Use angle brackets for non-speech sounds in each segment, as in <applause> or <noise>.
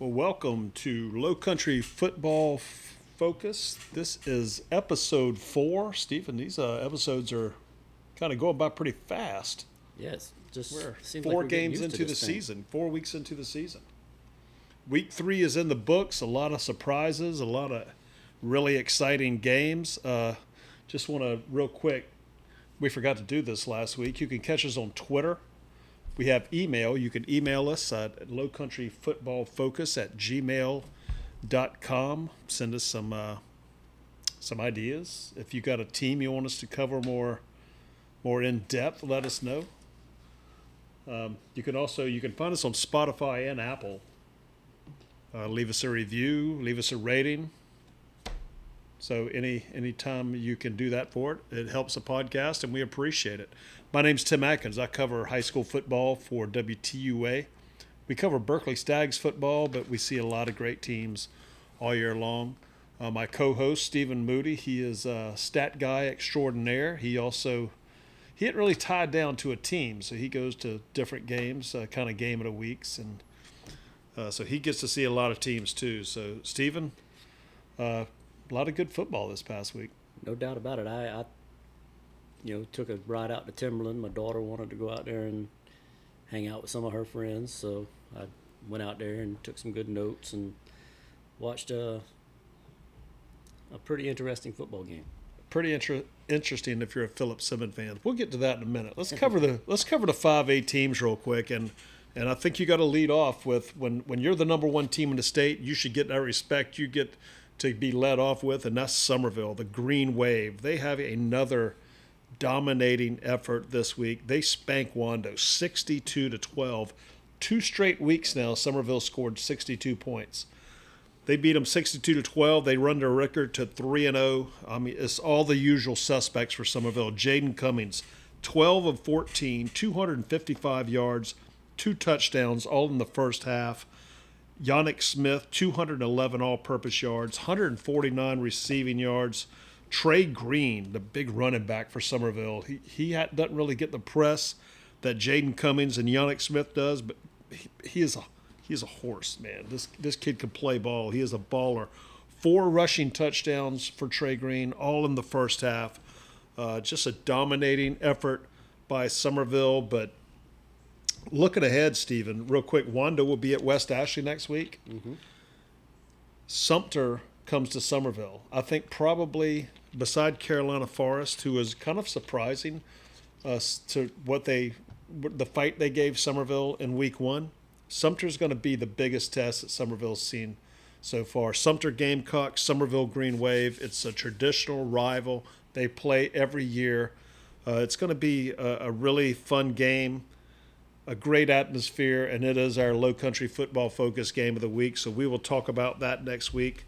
Well, welcome to Low Country Football Focus. This is episode four. Stephen, these uh, episodes are kind of going by pretty fast. Yes, just We're seems four like we're games into the thing. season, four weeks into the season. Week three is in the books. A lot of surprises, a lot of really exciting games. Uh, just want to, real quick, we forgot to do this last week. You can catch us on Twitter. We have email. You can email us at lowcountryfootballfocus at gmail.com. Send us some uh, some ideas. If you've got a team you want us to cover more more in depth, let us know. Um, you can also you can find us on Spotify and Apple. Uh, leave us a review, leave us a rating. So any any time you can do that for it, it helps the podcast, and we appreciate it. My name's Tim Atkins. I cover high school football for WTUA. We cover Berkeley Stags football, but we see a lot of great teams all year long. Uh, my co-host Stephen Moody, he is a stat guy extraordinaire. He also he ain't really tied down to a team, so he goes to different games, uh, kind of game of the weeks, and uh, so he gets to see a lot of teams too. So Stephen, uh, a lot of good football this past week. No doubt about it. I, I, you know, took a ride out to Timberland. My daughter wanted to go out there and hang out with some of her friends, so I went out there and took some good notes and watched a a pretty interesting football game. Pretty inter- interesting if you're a Philip Simmons fan. We'll get to that in a minute. Let's <laughs> cover the let's cover the five A teams real quick, and and I think you got to lead off with when when you're the number one team in the state, you should get that respect you get to be led off with, and that's Summerville, the Green Wave. They have another dominating effort this week. They spank Wando 62 to 12. Two straight weeks now, Summerville scored 62 points. They beat them 62 to 12. They run their record to 3 and 0. I mean, it's all the usual suspects for Summerville. Jaden Cummings, 12 of 14, 255 yards, two touchdowns, all in the first half. Yannick Smith, 211 all purpose yards, 149 receiving yards. Trey Green, the big running back for Summerville, he, he doesn't really get the press that Jaden Cummings and Yannick Smith does, but he, he is a he is a horse, man. This this kid can play ball. He is a baller. Four rushing touchdowns for Trey Green, all in the first half. Uh, just a dominating effort by Summerville, but looking ahead, Stephen, real quick, Wando will be at West Ashley next week. Sumter comes to Summerville. I think probably beside Carolina Forest, who was kind of surprising us to what they, the fight they gave Summerville in week one. Sumter's going to be the biggest test that Summerville's seen so far. Sumter Gamecocks, Summerville Green Wave. It's a traditional rival. They play every year. Uh, it's going to be a, a really fun game a great atmosphere, and it is our low country football focus game of the week. So we will talk about that next week.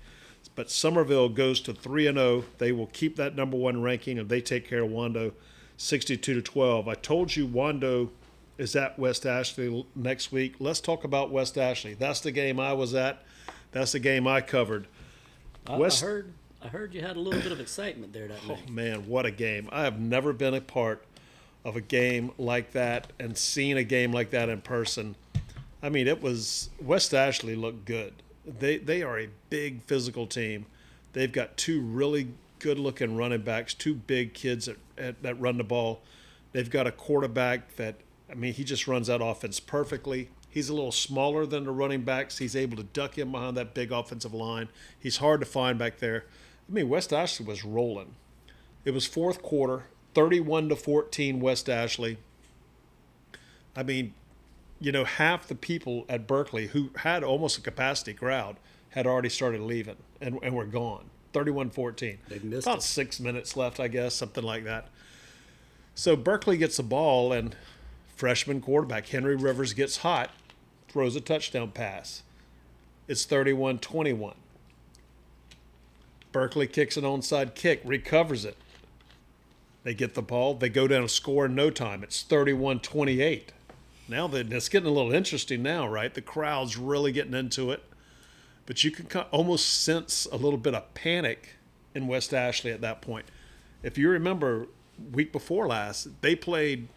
But Summerville goes to three and zero. They will keep that number one ranking, and they take care of Wando, sixty-two to twelve. I told you Wando is at West Ashley next week. Let's talk about West Ashley. That's the game I was at. That's the game I covered. I, West- I heard I heard you had a little bit of excitement there that Oh night. Oh man, what a game! I have never been a part of a game like that and seen a game like that in person. I mean, it was West Ashley looked good. They they are a big physical team. They've got two really good looking running backs, two big kids that, at, that run the ball. They've got a quarterback that I mean, he just runs that offense perfectly. He's a little smaller than the running backs. He's able to duck in behind that big offensive line. He's hard to find back there. I mean, West Ashley was rolling. It was fourth quarter, 31 to 14 West Ashley. I mean, you know, half the people at Berkeley who had almost a capacity crowd had already started leaving and, and were gone. 31 14. They missed About it. six minutes left, I guess, something like that. So Berkeley gets the ball, and freshman quarterback Henry Rivers gets hot, throws a touchdown pass. It's 31 21. Berkeley kicks an onside kick, recovers it. They get the ball. They go down and score in no time. It's 31 28. Now that it's getting a little interesting now, right? The crowd's really getting into it. But you can almost sense a little bit of panic in West Ashley at that point. If you remember, week before last, they played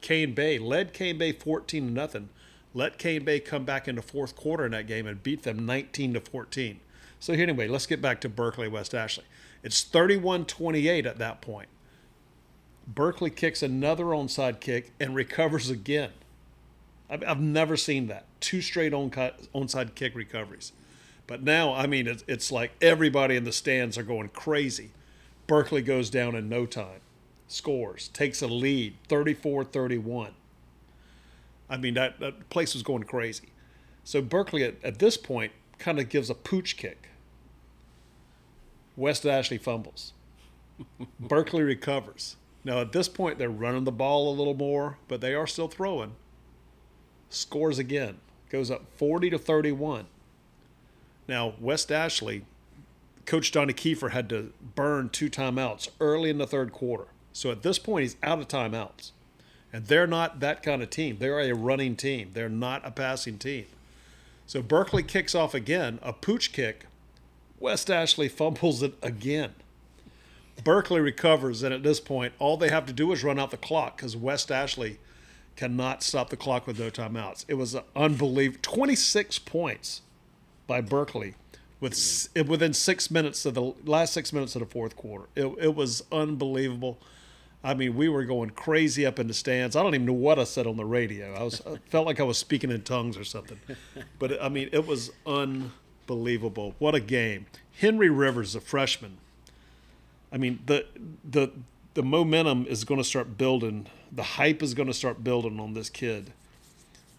Cane Bay, led Cane Bay 14 to nothing. let Cane Bay come back in the fourth quarter in that game and beat them 19 to 14. So anyway, let's get back to Berkeley West Ashley. It's 31-28 at that point. Berkeley kicks another onside kick and recovers again. I've never seen that. Two straight onside kick recoveries. But now, I mean, it's, it's like everybody in the stands are going crazy. Berkeley goes down in no time, scores, takes a lead, 34 31. I mean, that, that place was going crazy. So Berkeley, at, at this point, kind of gives a pooch kick. West Ashley fumbles. Berkeley recovers. Now, at this point, they're running the ball a little more, but they are still throwing. Scores again, goes up 40 to 31. Now, West Ashley, Coach Donnie Kiefer had to burn two timeouts early in the third quarter. So at this point, he's out of timeouts. And they're not that kind of team. They're a running team, they're not a passing team. So Berkeley kicks off again, a pooch kick. West Ashley <laughs> fumbles it again. Berkeley recovers, and at this point, all they have to do is run out the clock because West Ashley cannot stop the clock with no timeouts. It was unbelievable. 26 points by Berkeley with within six minutes of the last six minutes of the fourth quarter. It, it was unbelievable. I mean, we were going crazy up in the stands. I don't even know what I said on the radio. I was I felt like I was speaking in tongues or something. But I mean, it was unbelievable. What a game! Henry Rivers, a freshman. I mean, the the the momentum is going to start building. The hype is going to start building on this kid.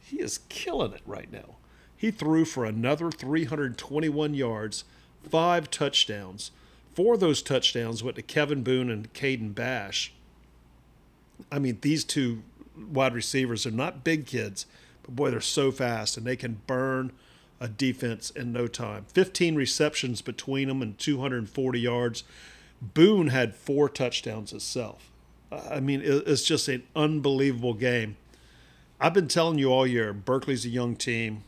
He is killing it right now. He threw for another 321 yards, five touchdowns. Four of those touchdowns went to Kevin Boone and Caden Bash. I mean, these two wide receivers are not big kids, but boy, they're so fast and they can burn a defense in no time. 15 receptions between them and 240 yards. Boone had four touchdowns himself. I mean, it's just an unbelievable game. I've been telling you all year, Berkeley's a young team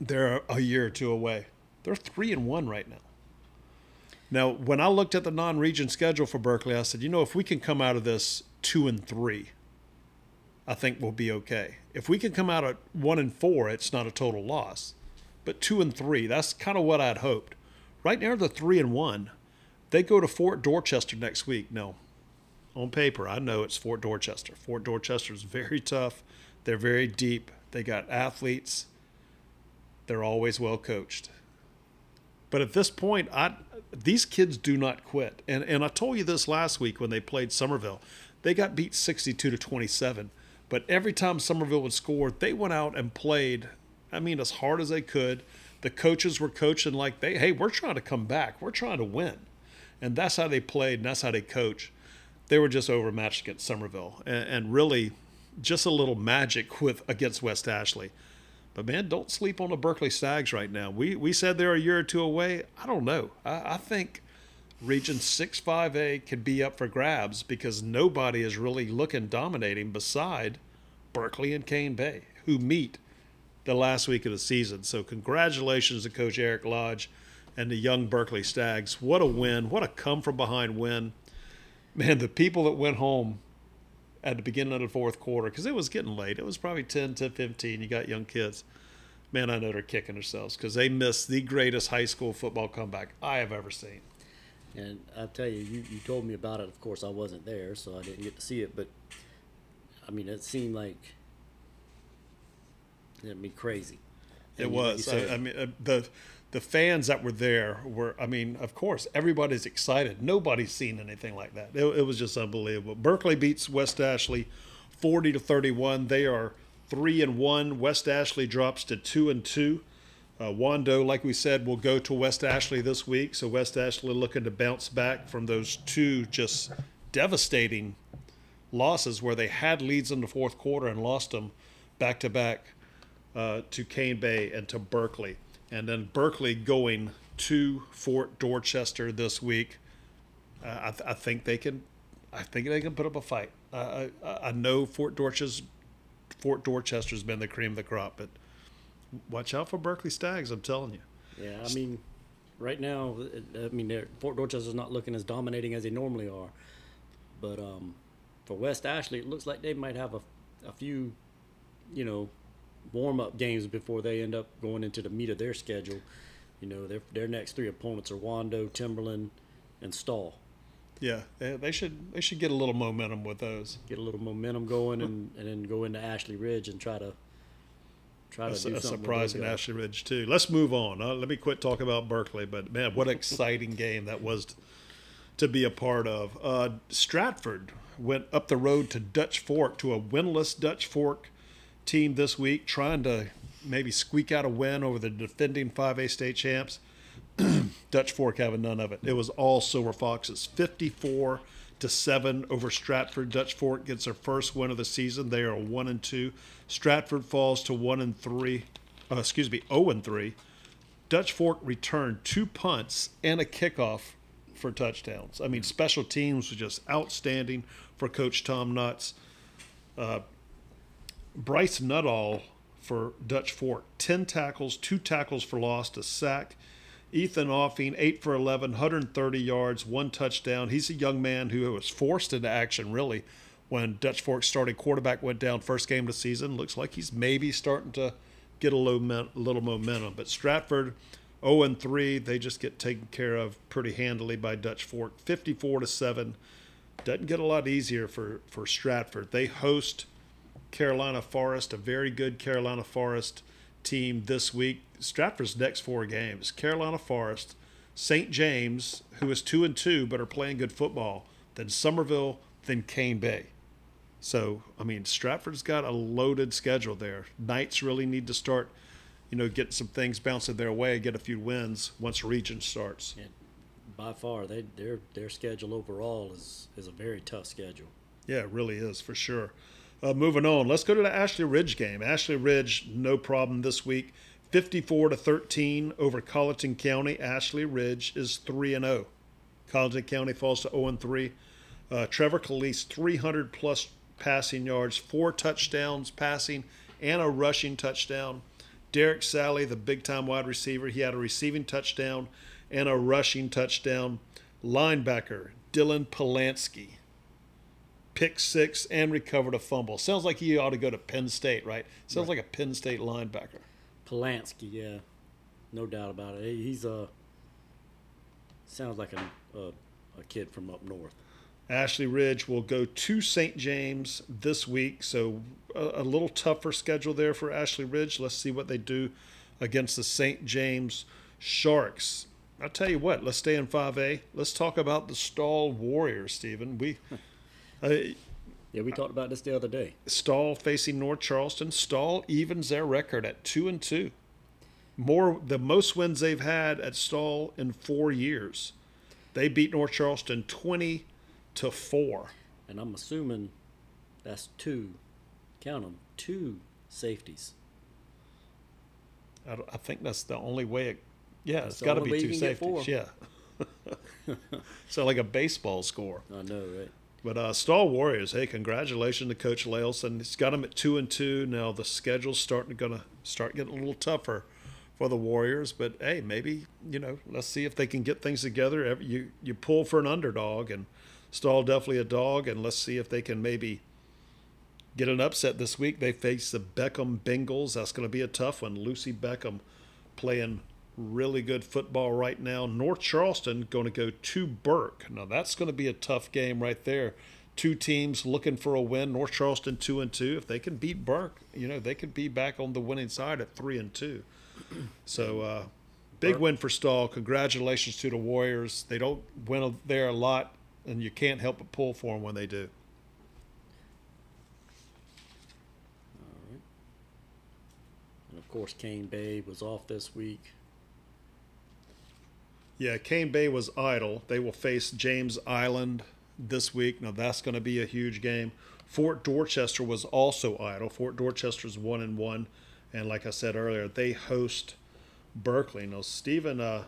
they're a year or two away. They're three and one right now. Now, when I looked at the non-region schedule for Berkeley, I said, you know, if we can come out of this two and three, I think we'll be okay. If we can come out at one and four, it's not a total loss. But two and three, that's kind of what I'd hoped. Right now, they're three and one. They go to Fort Dorchester next week. No, on paper, I know it's Fort Dorchester. Fort Dorchester is very tough. They're very deep. They got athletes they're always well coached. But at this point, I these kids do not quit. And and I told you this last week when they played Summerville. They got beat 62 to 27. But every time Summerville would score, they went out and played, I mean, as hard as they could. The coaches were coaching like they, hey, we're trying to come back. We're trying to win. And that's how they played and that's how they coach. They were just overmatched against Summerville, And, and really just a little magic with against West Ashley. But man, don't sleep on the Berkeley Stags right now. We we said they're a year or two away. I don't know. I, I think Region Six Five A could be up for grabs because nobody is really looking dominating beside Berkeley and Cane Bay, who meet the last week of the season. So congratulations to Coach Eric Lodge and the young Berkeley Stags. What a win! What a come from behind win! Man, the people that went home at the beginning of the fourth quarter because it was getting late. It was probably 10 to 15. You got young kids. Man, I know they're kicking themselves because they missed the greatest high school football comeback I have ever seen. And I tell you, you, you told me about it. Of course, I wasn't there, so I didn't get to see it. But I mean, it seemed like it'd be crazy. And it was. I, I, mean, uh, the the fans that were there were, I mean, of course, everybody's excited. Nobody's seen anything like that. It, it was just unbelievable. Berkeley beats West Ashley 40 to 31. They are three and one. West Ashley drops to two and two. Uh, Wando, like we said, will go to West Ashley this week. So West Ashley looking to bounce back from those two just devastating losses where they had leads in the fourth quarter and lost them back to back uh, to Cane Bay and to Berkeley and then Berkeley going to Fort Dorchester this week. Uh, I, th- I, think they can. I think they can put up a fight. Uh, I, I know Fort Dorchester's Fort Dorchester's been the cream of the crop, but watch out for Berkeley Stags. I'm telling you. Yeah, I mean, right now, I mean, Fort Dorchester's not looking as dominating as they normally are, but um, for West Ashley, it looks like they might have a, a few you know, warm up games before they end up going into the meat of their schedule. You know, their their next three opponents are Wando, Timberland, and Stall. Yeah, they they should they should get a little momentum with those. Get a little momentum going, and, and then go into Ashley Ridge and try to try to do a something. surprise in. Ashley Ridge too. Let's move on. Uh, let me quit talking about Berkeley, but man, what an exciting game that was to be a part of. Uh, Stratford went up the road to Dutch Fork to a winless Dutch Fork team this week, trying to maybe squeak out a win over the defending 5A state champs. <clears throat> Dutch Fork having none of it. It was all Silver Foxes, 54 to seven over Stratford. Dutch Fork gets their first win of the season. They are one and two. Stratford falls to one and three. Uh, excuse me, zero and three. Dutch Fork returned two punts and a kickoff for touchdowns. I mean, special teams was just outstanding for Coach Tom Nuts. Uh, Bryce Nuttall for Dutch Fork, 10 tackles, two tackles for loss, a sack. Ethan Offing, 8 for 11, 130 yards, one touchdown. He's a young man who was forced into action, really, when Dutch Fork started. Quarterback went down first game of the season. Looks like he's maybe starting to get a little, little momentum. But Stratford, 0 and 3, they just get taken care of pretty handily by Dutch Fork, 54 to 7. Doesn't get a lot easier for, for Stratford. They host Carolina Forest, a very good Carolina Forest team this week. Stratford's next four games: Carolina Forest, St. James, who is two and two but are playing good football, then Summerville, then Cane Bay. So I mean, Stratford's got a loaded schedule there. Knights really need to start, you know, getting some things bouncing their way, get a few wins once region starts. And by far, they their their schedule overall is is a very tough schedule. Yeah, it really is for sure. Uh, moving on, let's go to the Ashley Ridge game. Ashley Ridge, no problem this week, fifty-four to thirteen over Colleton County. Ashley Ridge is three and zero. Colleton County falls to zero and three. Uh, Trevor Calise, three hundred plus passing yards, four touchdowns passing, and a rushing touchdown. Derek Sally, the big-time wide receiver, he had a receiving touchdown and a rushing touchdown. Linebacker Dylan Polanski, pick six and recovered a fumble. Sounds like he ought to go to Penn State, right? Sounds like a Penn State linebacker. Polanski, yeah, no doubt about it. He's a sounds like a, a a kid from up north. Ashley Ridge will go to St. James this week, so a, a little tougher schedule there for Ashley Ridge. Let's see what they do against the St. James Sharks. I'll tell you what, let's stay in 5A. Let's talk about the Stall Warriors, Stephen. We <laughs> uh, Yeah, we talked about this the other day. Stall facing North Charleston. Stall evens their record at two and two. More the most wins they've had at Stall in four years. They beat North Charleston twenty to four. And I'm assuming that's two, count them, two safeties. I, I think that's the only way it. Yeah, That's it's got to be two you can get safeties. Yeah. <laughs> so like a baseball score. I know, right? But uh, Stall Warriors, hey, congratulations to Coach Lailson. He's got them at two and two now. The schedule's starting to start getting a little tougher for the Warriors. But hey, maybe you know, let's see if they can get things together. You you pull for an underdog, and Stall definitely a dog, and let's see if they can maybe get an upset this week. They face the Beckham Bengals. That's going to be a tough one. Lucy Beckham playing really good football right now. North Charleston going to go to Burke. Now that's going to be a tough game right there. Two teams looking for a win. North Charleston two and two. If they can beat Burke, you know they could be back on the winning side at three and two. <clears throat> So uh, big Burke- win for Stall. Congratulations to the Warriors. They don't win there a lot, and you can't help but pull for them when they do. All right. And of course, Cane Bay was off this week. Yeah, Cane Bay was idle. They will face James Island this week. Now that's going to be a huge game. Fort Dorchester was also idle. Fort Dorchester's one and one, and like I said earlier, they host Berkeley. Now Stephen, uh,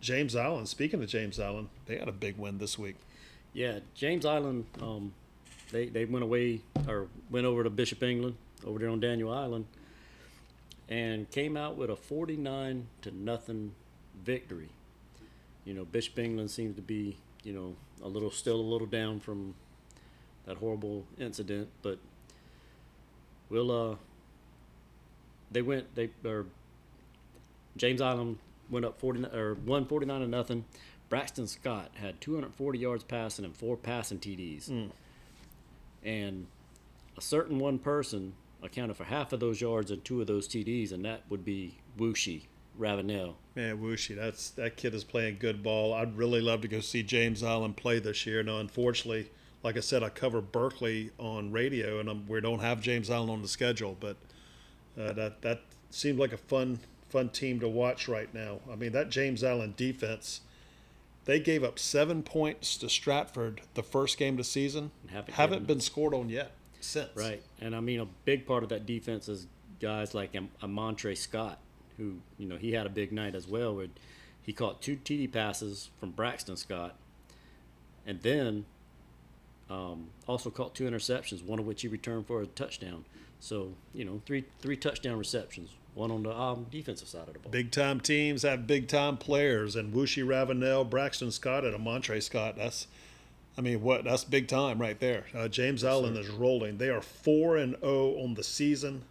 James Island. Speaking of James Island, they had a big win this week. Yeah, James Island. Um, they they went away or went over to Bishop England over there on Daniel Island, and came out with a forty-nine to nothing victory. You know, Bishop England seems to be you know a little still a little down from that horrible incident, but we'll uh they went they or James Island went up forty or one forty nine to nothing. Braxton Scott had 240 yards passing and four passing TDs, and a certain one person accounted for half of those yards and two of those TDs, and that would be Wushi Ravenel. Man, Wushi, that's that kid is playing good ball. I'd really love to go see James Island play this year. Now, unfortunately, like I said, I cover Berkeley on radio, and I'm, we don't have James Island on the schedule. But uh, that that seems like a fun fun team to watch right now. I mean, that James Island defense. They gave up seven points to Stratford the first game of the season. Haven't Haven't been scored on yet since. Right, and I mean a big part of that defense is guys like Am- Amontre Scott, who you know he had a big night as well. Where he caught two TD passes from Braxton Scott, and then um, also caught two interceptions, one of which he returned for a touchdown. So you know three three touchdown receptions, one on the um, defensive side of the ball. Big time teams have big time players, and Wushi Ravenel, Braxton Scott, and Amontre Scott. That's, I mean, what? That's big time right there. Uh, James Island is rolling. They are four and zero on the season,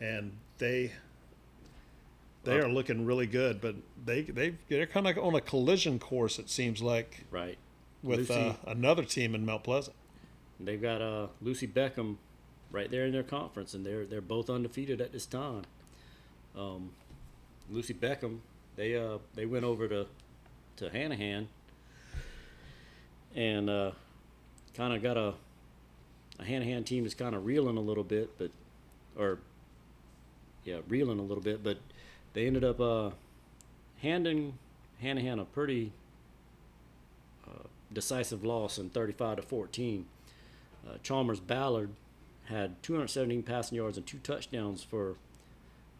and they they are looking really good. But they they they're kind of on a collision course. It seems like Right, with Lucy- uh, another team in Mount Pleasant. They've got uh, Lucy Beckham right there in their conference, and they're they're both undefeated at this time. Um, Lucy Beckham, they uh they went over to to Hanahan and uh, kind of got a a Hanahan team that's kind of reeling a little bit, but or yeah, reeling a little bit, but they ended up uh, handing Hanahan a pretty uh, decisive loss in 35 to 14. Uh, Chalmers Ballard had 217 passing yards and two touchdowns for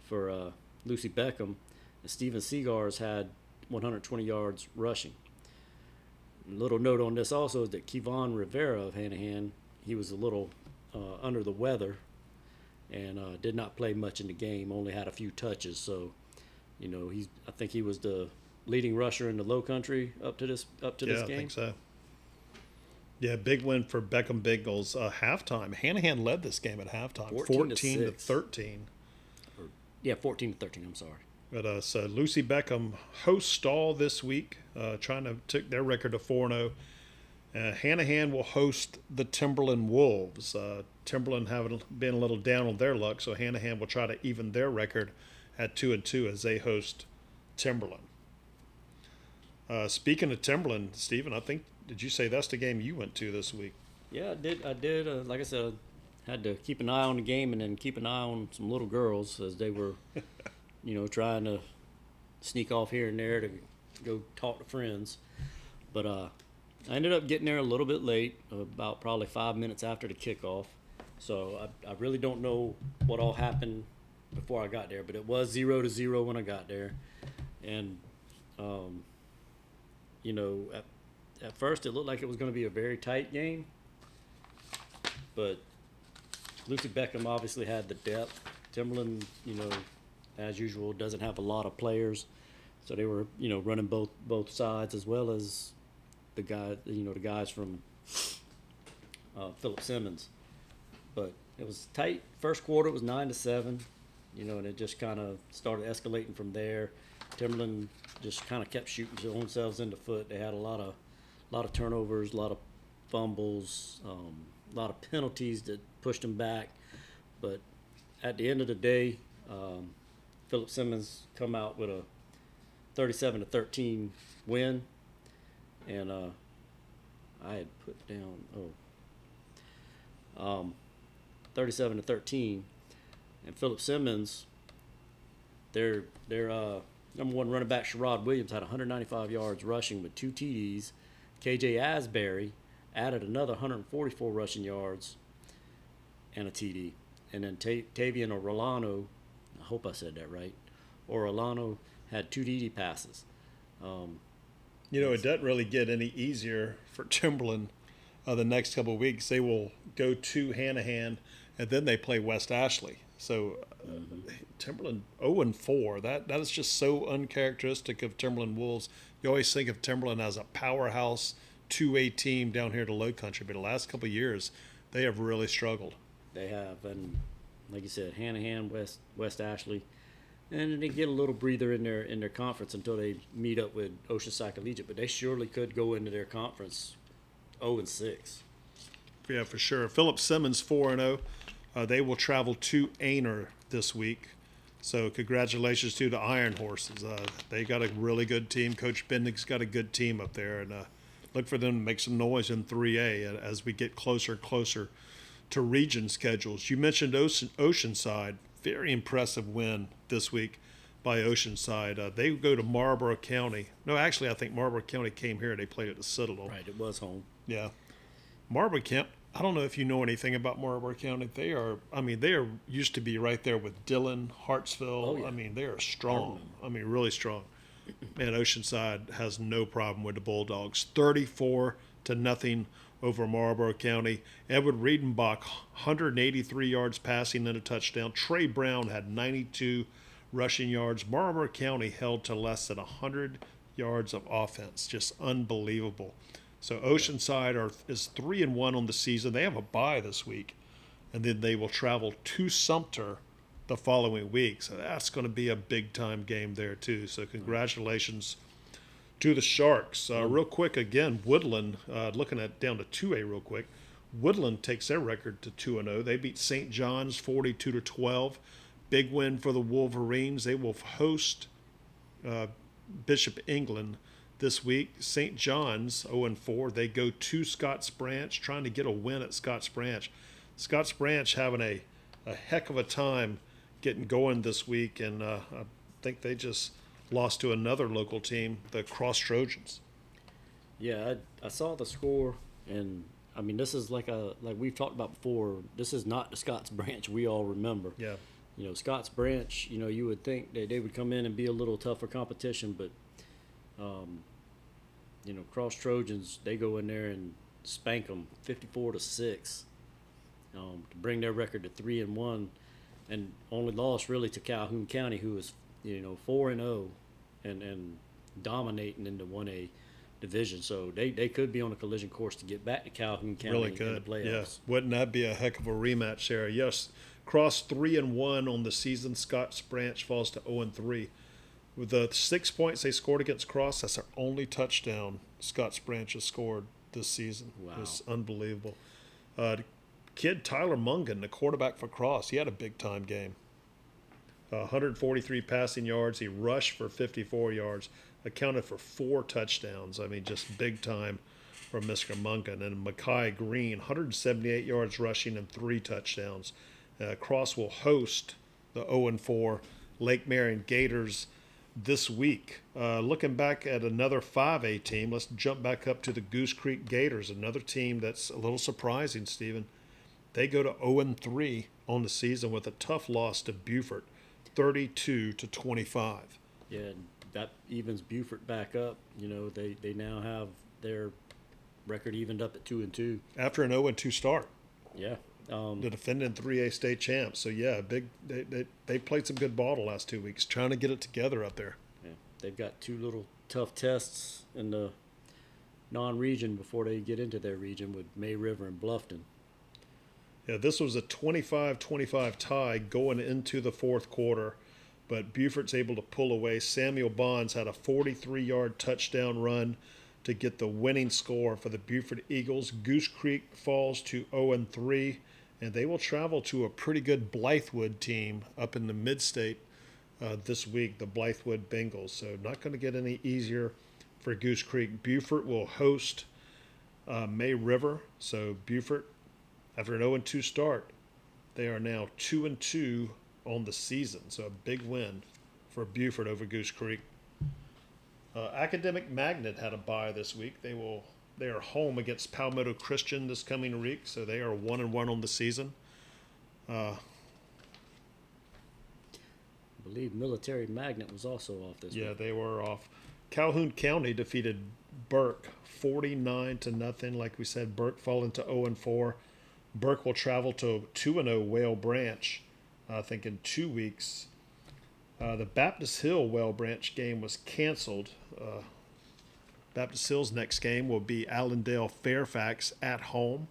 for uh, Lucy Beckham, and Steven Seagars had 120 yards rushing. A little note on this also is that Kevon Rivera of Hanahan, he was a little uh, under the weather and uh, did not play much in the game. Only had a few touches, so you know he's. I think he was the leading rusher in the Low Country up to this up to yeah, this I game. think so. Yeah, big win for Beckham Bengals. Uh, halftime, Hanahan led this game at halftime, 14 to fourteen to thirteen. Yeah, 14 to 13. I'm sorry. But uh, so Lucy Beckham hosts Stall this week, uh, trying to take their record to 4 0. Uh, Hanahan will host the Timberland Wolves. Uh, Timberland have been a little down on their luck, so Hanahan will try to even their record at 2 and 2 as they host Timberland. Uh, speaking of Timberland, Stephen, I think, did you say that's the game you went to this week? Yeah, I did. I did. Uh, like I said, I had to keep an eye on the game and then keep an eye on some little girls as they were, <laughs> you know, trying to sneak off here and there to go talk to friends. But uh, I ended up getting there a little bit late, about probably five minutes after the kickoff. So I, I really don't know what all happened before I got there, but it was zero to zero when I got there, and um, you know, at, at first it looked like it was going to be a very tight game, but Lucy Beckham obviously had the depth. Timberland, you know, as usual, doesn't have a lot of players, so they were, you know, running both both sides as well as the guy, you know, the guys from uh, Philip Simmons. But it was tight. First quarter it was nine to seven, you know, and it just kind of started escalating from there. Timberland just kind of kept shooting themselves in the foot. They had a lot of, lot of turnovers, a lot of fumbles, um, a lot of penalties that pushed them back. But at the end of the day, um, Philip Simmons come out with a 37 to 13 win, and uh, I had put down oh, um, 37 to 13, and Philip Simmons, their their uh, number one running back Sherrod Williams had 195 yards rushing with two TDs. KJ Asbury added another 144 rushing yards and a TD. And then Ta- Tavian Orlano, I hope I said that right, Orlano had two TD passes. Um, You know, it doesn't really get any easier for Timberland uh, the next couple of weeks. They will go to Hanahan, and then they play West Ashley. So uh, Timberland 0 and 4. That that is just so uncharacteristic of Timberland Wolves. You always think of Timberland as a powerhouse 2A team down here to Low Country, but the last couple of years they have really struggled. they have, and like you said, Hanahan, West West Ashley, and they get a little breather in their in their conference until they meet up with Oceanside Collegiate. But they surely could go into their conference 0 and 6. Yeah, for sure. Philip Simmons four and zero. Uh, they will travel to Aner this week. So congratulations to the Iron Horses. Uh, they got a really good team. Coach Bendick's got a good team up there, and uh, look for them to make some noise in 3A as we get closer and closer to region schedules. You mentioned Ocean, Oceanside. Very impressive win this week by Oceanside. Uh, they go to Marlboro County. No, actually, I think Marlboro County came here. They played at the Citadel. Right, it was home. Yeah. Marlborough County. I don't know if you know anything about Marlboro County. They are, I mean, they are used to be right there with Dillon, Hartsville. Oh, yeah. I mean, they are strong. I mean, really strong. Man, Oceanside has no problem with the Bulldogs. 34 to nothing over Marlboro County. Edward Riedenbach, 183 yards passing and a touchdown. Trey Brown had 92 rushing yards. Marlboro County held to less than 100 yards of offense. Just unbelievable. So Oceanside are is three and one on the season. They have a bye this week, and then they will travel to Sumter the following week. So that's going to be a big time game there too. So congratulations to the Sharks. Uh, real quick again, Woodland uh, looking at down to two A real quick. Woodland takes their record to two and zero. They beat St. John's forty two to twelve. Big win for the Wolverines. They will host uh, Bishop England this week. St. John's 0 4. They go to Scotts Branch, trying to get a win at Scotts Branch. Scotts Branch having a, a heck of a time getting going this week, and uh, I think they just lost to another local team, the Cross Trojans. Yeah, I, I saw the score, and I mean, this is like a like we've talked about before. This is not the Scotts Branch we all remember. Yeah. You know, Scotts Branch. You know, you would think that they would come in and be a little tougher competition, but um, you know, Cross Trojans they go in there and spank them fifty-four to six um, to bring their record to three and one, and only lost really to Calhoun County, who was you know four and zero, and and dominating in the one A division. So they, they could be on a collision course to get back to Calhoun County really in the playoffs. Yes, wouldn't that be a heck of a rematch Sarah? Yes, Cross three and one on the season. Scotts Branch falls to zero and three. With the six points they scored against Cross, that's their only touchdown Scotts Branch has scored this season. Wow. It's unbelievable. Uh, kid Tyler Mungan, the quarterback for Cross, he had a big time game. Uh, 143 passing yards. He rushed for 54 yards, accounted for four touchdowns. I mean, just big time from Mr. Mungan. And Makai Green, 178 yards rushing and three touchdowns. Uh, Cross will host the 0 4 Lake Marion Gators this week. Uh, looking back at another 5A team, let's jump back up to the Goose Creek Gators, another team that's a little surprising, Stephen. They go to 0 3 on the season with a tough loss to Beaufort, 32 to 25. Yeah, that evens Beaufort back up. You know, they, they now have their record evened up at two and two. After an 0 2 start, Yeah. Um, the defending 3A state champs. So, yeah, big. They, they, they played some good ball the last two weeks, trying to get it together up there. yeah. They've got two little tough tests in the non-region before they get into their region with May River and Bluffton. Yeah, this was a 25 25 tie going into the fourth quarter, but Beaufort's able to pull away. Samuel Bonds had a 43 yard touchdown run to get the winning score for the Beaufort Eagles. Goose Creek falls to 0 3, and they will travel to a pretty good Blythewood team up in the mid state uh, this week, the Blythewood Bengals. So, not going to get any easier for Goose Creek. Beaufort will host uh, May River. So, Beaufort after an 0 2 start, they are now 2-2 on the season. So a big win for Beaufort over Goose Creek. Uh, Academic Magnet had a bye this week. They will they are home against Palmetto Christian this coming week, so they are one and one on the season. Uh, I believe Military Magnet was also off this week. yeah, week. they were off. Calhoun County defeated Burke 49 to nothing. Like we said, Burke falling to 0 and 4. Burke will travel to 2 and 0 Whale Branch, I think, in two weeks. Uh, the Baptist Hill Whale Branch game was canceled. Uh, Baptist Hill's next game will be Allendale Fairfax at home.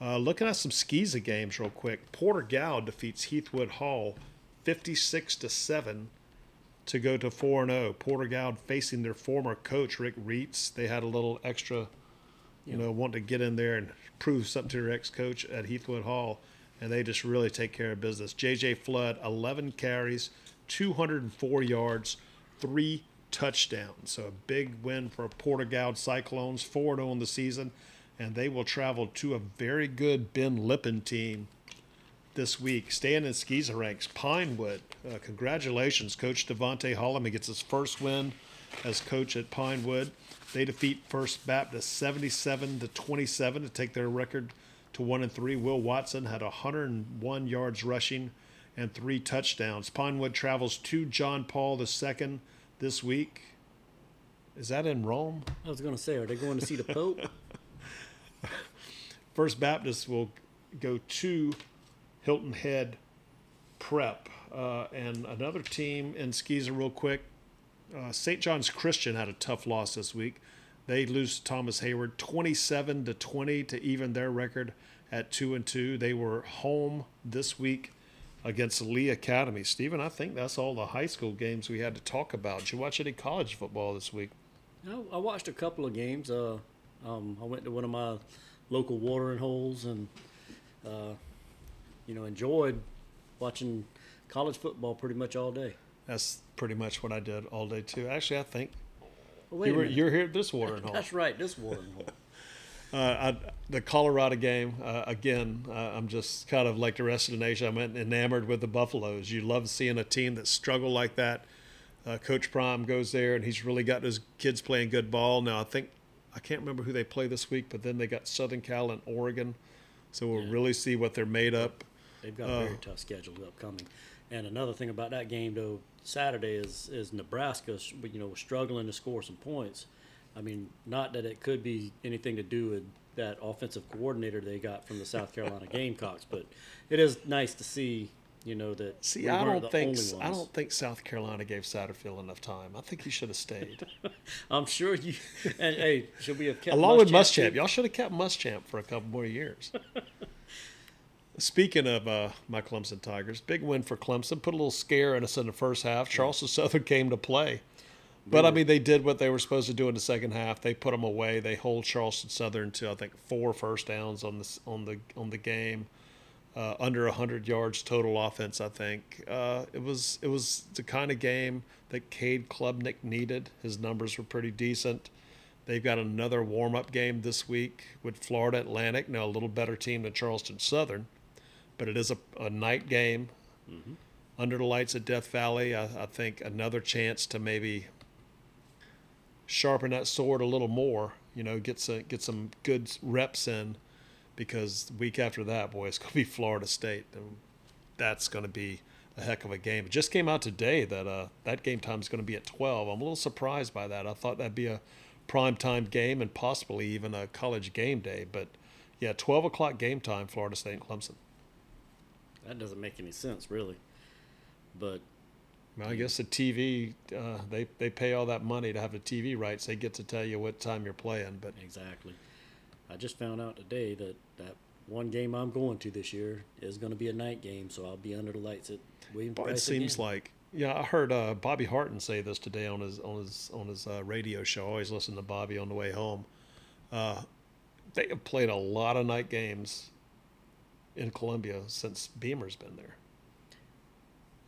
Uh, looking at some SCISA games real quick. Porter-Gaud defeats Heathwood Hall 56 to 7 to go to 4 0. Porter-Gaud facing their former coach, Rick Reitz. They had a little extra, you know, want to get in there and prove something to their ex coach at Heathwood Hall, and they just really take care of business. JJ Flood, 11 carries, 204 yards, three touchdowns. So a big win for Porter-Gaud Cyclones, 4 0 in the season and they will travel to a very good Ben Lippen team this week. Staying in SCISA ranks, Pinewood. Uh, congratulations, Coach Devontae Holloman gets his first win as coach at Pinewood. They defeat First Baptist 77 to 27 to take their record to one and three. Will Watson had 101 yards rushing and three touchdowns. Pinewood travels to John Paul II this week. Is that in Rome? I was going to say, are they going to see the Pope? <laughs> First Baptist will go to Hilton Head Prep. Uh, and another team in SCISA, real quick. Uh, St. John's Christian had a tough loss this week. They lose Thomas Heyward 27 to 20 to even their record at 2 and 2. They were home this week against Lee Academy. Stephen, I think that's all the high school games we had to talk about. Did you watch any college football this week? I, I watched a couple of games. Uh, um, I went to one of my local watering holes and, uh, you know, enjoyed watching college football pretty much all day. That's pretty much what I did all day too. Actually, I think Well, you were, you're here at this watering hole. <laughs> That's right, this watering hole. Uh, I, the Colorado game uh, again. Uh, I'm just kind of like the rest of the nation. I'm enamored with the Buffaloes. You love seeing a team that struggle like that. Uh, Coach Prime goes there, and he's really got his kids playing good ball. Now I think I can't remember who they play this week, but then they got Southern Cal and Oregon, so we'll Yeah. really see what they're made up. They've got a very tough schedule upcoming. And another thing about that game, though, Saturday is is Nebraska, you know, struggling to score some points. I mean, not that it could be anything to do with that offensive coordinator they got from the South Carolina <laughs> Gamecocks, but it is nice to see, you know, that See, we I don't think I don't think South Carolina gave Satterfield enough time. I think he should have stayed. <laughs> I'm sure you. <laughs> And hey, should we have kept Along with Muschamp, Muschamp, y'all should have kept Muschamp for a couple more years. Speaking of uh, my Clemson Tigers, big win for Clemson. Put a little scare in us in the first half. Charleston Southern came to play, but I mean they did what they were supposed to do in the second half. They put them away. They hold Charleston Southern to I think four first downs on this on the on the game, uh, under hundred yards total offense. I think uh, it was it was the kind of game that Cade Klubnik needed. His numbers were pretty decent. They've got another warm up game this week with Florida Atlantic. Now, a little better team than Charleston Southern, but it is a, a night game under the lights at Death Valley. I, I think another chance to maybe sharpen that sword a little more, you know, get some, get some good reps in because week after that, boy, it's to be <laughs> Florida State. And that's to be a heck of a game. It just came out today that uh, that game time is going to be at 12. I'm a little surprised by that. I thought that'd be a prime time game and possibly even a college game day. But yeah, 12 o'clock game time, Florida State and Clemson. That doesn't make any sense, really. But Well, I guess the TV, uh, they, they pay all that money to have the TV rights. They get to tell you what time you're playing. But Exactly. I just found out today that that one game I'm going to this year is going to be a night game, so I'll be under the lights at William Boy, it seems again. like yeah. I heard uh, Bobby Harton say this today on his on his on his uh, radio show. I always listen to Bobby on the way home. Uh, they have played a lot of night games in Columbia since Beamer's been there.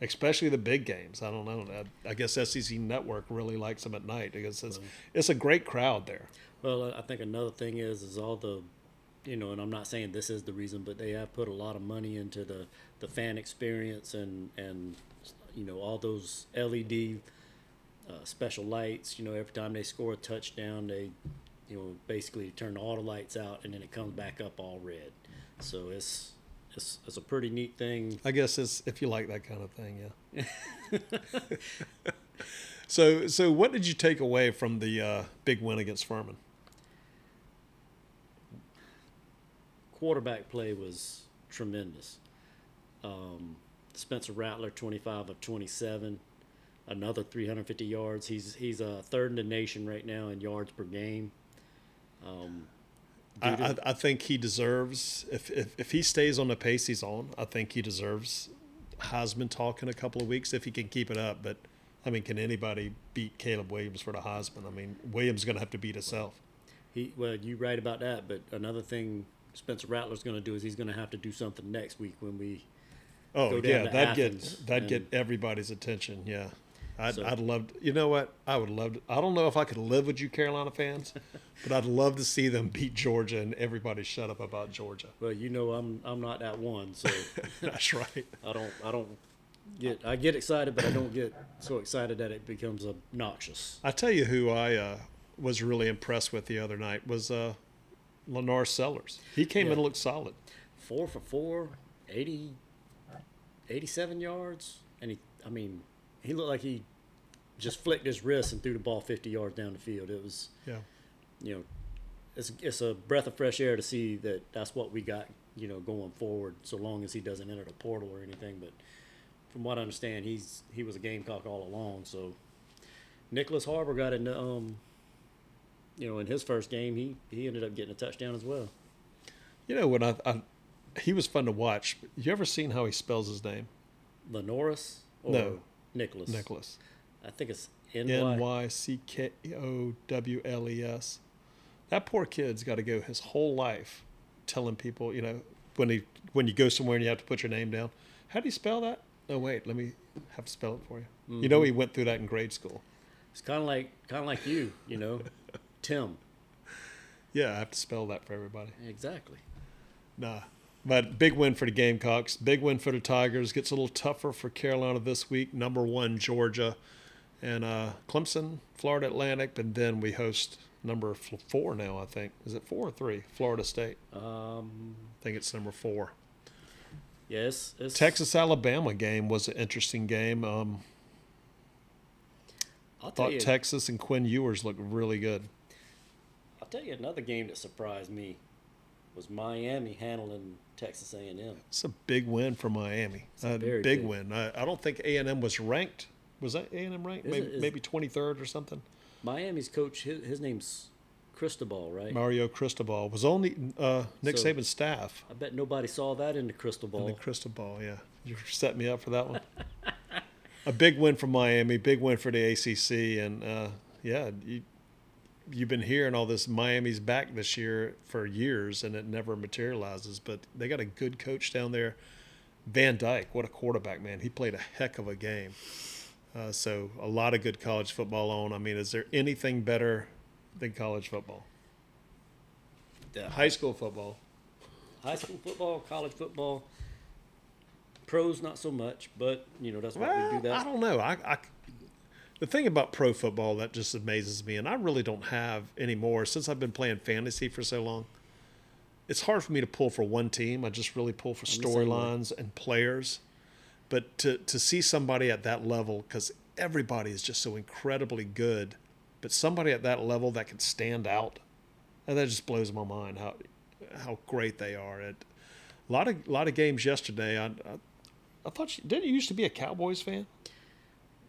Especially the big games. I don't know. I, I guess SEC Network really likes them at night because it's it's a great crowd there. Well, I think another thing is is all the, you know, and I'm not saying this is the reason, but they have put a lot of money into the the fan experience and and you know all those LED uh, special lights. You know, every time they score a touchdown, they you know basically turn all the lights out and then it comes back up all red. So it's it's it's a pretty neat thing. I guess it's if you like that kind of thing, yeah. <laughs> <laughs> so, so what did you take away from the uh, big win against Furman? quarterback play was tremendous. Um, Spencer Rattler, 25 of 27, another 350 yards. He's he's uh, third in the nation right now in yards per game. Um, I, I, I think he deserves if, if if he stays on the pace he's on. I think he deserves Heisman talk in a couple of weeks if he can keep it up. But I mean, can anybody beat Caleb Williams for the Heisman? I mean, Williams is going to have to beat himself. He well, you're right about that, but another thing Spencer Rattler's going to do is he's going to have to do something next week when we. Oh yeah, that get Athens that get everybody's attention. Yeah, I'd, So- I'd love. To, you know what? I would love. To, I don't know if I could live with you, Carolina fans, <laughs> but I'd love to see them beat Georgia and everybody shut up about Georgia. Well, you know, I'm I'm not that one, so <laughs> That's right. I don't I don't get I get excited, but I don't get so excited that it becomes obnoxious. I tell you who I uh, was really impressed with the other night was uh, LaNorris Sellers. He came in and looked solid. Four for four, 80, 87 yards, and he I mean he looked like he just flicked his wrist and threw the ball 50 yards down the field. It was Yeah. you know, it's it's a breath of fresh air to see that that's what we got, you know, going forward. So long as he doesn't enter the portal or anything, but from what I understand, he's he was a Gamecock all along. So Nyckoles Harbor got in um, you know, in his first game, he he ended up getting a touchdown as well. You know when I, I he was fun to watch. You ever seen how he spells his name? LaNorris or No. Nyckoles? Nyckoles. I think it's N Y C K O W L E S. That poor kid's got to go his whole life telling people, you know, when he when you go somewhere and you have to put your name down. How do you spell that? Oh wait, let me have to spell it for you. You Mm-hmm. know he went through that in grade school. It's kind of like kind of like you, you know, <laughs> Tim. Yeah, I have to spell that for everybody. Exactly. Nah. But big win for the Gamecocks. Big win for the Tigers. Gets a little tougher for Carolina this week. Number one, Georgia. And uh, Clemson, Florida Atlantic. And then we host number four now, I think. Is it four or three? Florida State. Um, I think it's number four. yes, it's Texas Alabama game was an interesting game. Um, I'll thought you, Texas and Quinn Ewers looked really good. I'll tell you another game that surprised me was Miami handling Texas A&M. It's a big win for Miami. a A very big, big- win. I, I don't think A and M was ranked. Was that A and M ranked? Is Maybe it- maybe twenty third or something. Miami's coach, his, his name's Cristobal, right? Mario Cristobal was only uh, Nick So- Saban's staff. I bet nobody saw that in the crystal And the ball. Cristobal, yeah. You set me up for that one. <laughs> a big win for Miami, big win for the ACC, and uh, yeah, you, you've been hearing all this. Miami's back this year for years, and it never materializes. But they got a good coach down there. Van Dyke, what a quarterback, man! He played a heck of a game. Uh, so a lot of good college football on. I mean, is there anything better than college football? Yeah. High school football. High school football, college football, pros not so much, but you know that's why Well, we do that. I don't know. I, I the thing about pro football that just amazes me, and I really don't have anymore since I've been playing fantasy for so long. It's hard for me to pull for one team. I just really pull for I'm the same way. storylines and players. But to to see somebody at that level, because everybody is just so incredibly good, but somebody at that level that can stand out, and that just blows my mind how how great they are. At a lot of lot of games yesterday, I, I I thought you, didn't you used to be a Cowboys fan?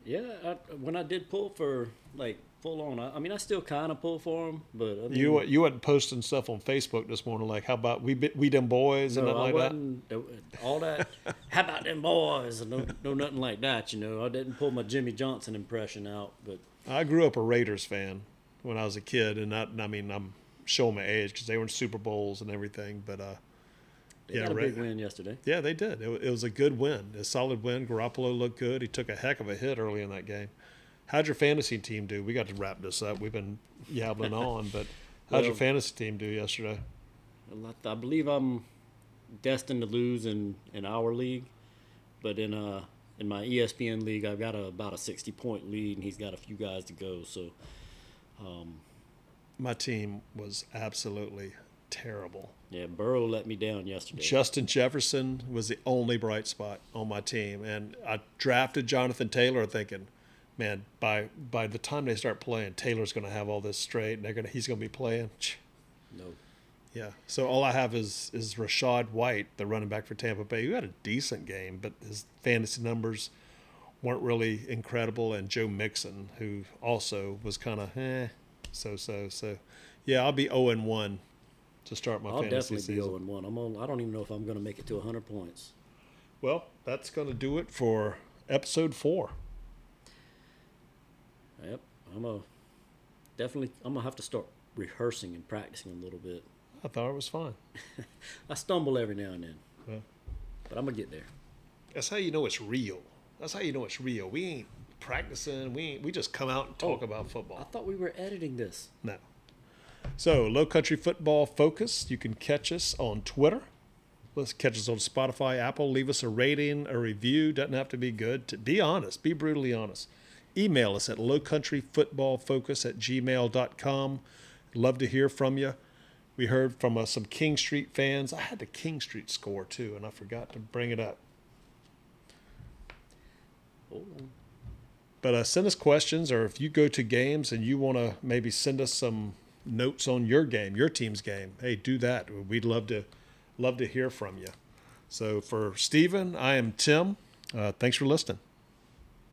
Yeah, I, when I did pull for like full on, I, I mean I still kind of pull for them, but I mean, You you wasn't posting stuff on Facebook this morning like how about we we them boys and no, nothing I like that. wasn't all that. how about them boys? And no, no, nothing like that. You know, I didn't pull my Jimmy Johnson impression out, but I grew up a Raiders fan when I was a kid, and I, I mean I'm showing my age because they were in Super Bowls and everything. But uh, they Yeah, got a big win yesterday. yeah, they did. It, it was a good win, a solid win. Garoppolo looked good. He took a heck of a hit early in that game. How'd your fantasy team do? We got to wrap this up. We've been yabbling <laughs> on, but how'd your fantasy team do yesterday? I believe I'm destined to lose in, in our league, but in uh in my ESPN league, I've got a, about a 60 point lead, and he's got a few guys to go. So um, My team was absolutely terrible. Yeah, Burrow let me down yesterday. Justin Jefferson was the only bright spot on my team, and I drafted Jonathan Taylor thinking, man, by by the time they start playing, Taylor's going to have all this straight, and they're going to he's going to be playing. <laughs> no, Yeah. So all I have is is Rachaad White, the running back for Tampa Bay, who had a decent game, but his fantasy numbers weren't really incredible, and Joe Mixon, who also was kind of eh, so so so. Yeah, I'll be zero and one to start my I'll fantasy definitely be season. zero and one. I'm on. I don't even know if I'm going to make it to hundred points. Well, that's going to do it for episode four. Yep, I'm a definitely. I'm gonna have to start rehearsing and practicing a little bit. I thought it was fine. <laughs> I stumble every now and then, Yeah. but I'm gonna get there. That's how you know it's real. That's how you know it's real. We ain't practicing. We ain't, we just come out and talk Oh. about football. I thought we were editing this. No. So, Low Country Football Focus. You can catch us on Twitter. Let's catch us on Spotify, Apple. Leave us a rating, a review. Doesn't have to be good. To be honest, be brutally honest. Email us at lowcountryfootballfocus at gmail.com. Love to hear from you. We heard from uh, some King Street fans. I had the King Street score too, and I forgot to bring it up. But uh, send us questions, or if you go to games and you want to maybe send us some notes on your game, your team's game, hey, do that. We'd love to love to hear from you. So for Stephen, I am Tim. Uh, thanks for listening.